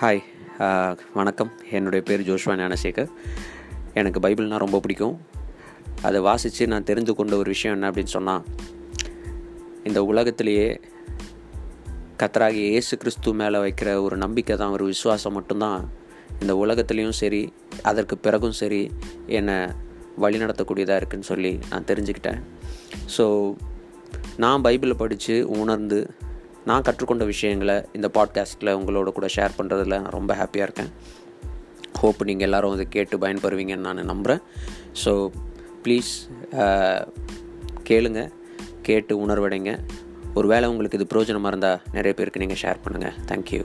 Hi uh, வணக்கம். என்னுடைய பேர் ஜோஷ்வா ஞானசேகர். எனக்கு பைபிள்னால் ரொம்ப பிடிக்கும். அதை வாசித்து நான் தெரிந்து கொண்ட ஒரு விஷயம் என்ன அப்படின்னு சொன்னால் இந்த உலகத்திலேயே கத்தராகி இயேசு கிறிஸ்து மேலே வைக்கிற ஒரு நம்பிக்கை தான் ஒரு விசுவாசம் மட்டும்தான். இந்த உலகத்துலேயும் சரி அதற்கு பிறகும் சரி என்னை வழிநடத்தக்கூடியதாக இருக்குன்னு சொல்லி நான் தெரிஞ்சுக்கிட்டேன். ஸோ நான் பைபிளை படித்து உணர்ந்து நான் கற்றுக்கொண்ட விஷயங்களை இந்த பாட்காஸ்ட்டில் உங்களோட கூட ஷேர் பண்ணுறதுல நான் ரொம்ப ஹாப்பியாக இருக்கேன். ஹோப் நீங்கள் எல்லாரும் அதை கேட்டு பயன்பெறுவீங்கன்னு நான் நம்புகிறேன் ஸோ ப்ளீஸ் uh, கேளுங்க கேட்டு உணர்வடைங்க. ஒருவேளை உங்களுக்கு இது பிரயோஜனமாக இருந்தால் நிறைய பேருக்கு நீங்கள் ஷேர் பண்ணுங்கள் தேங்க்யூ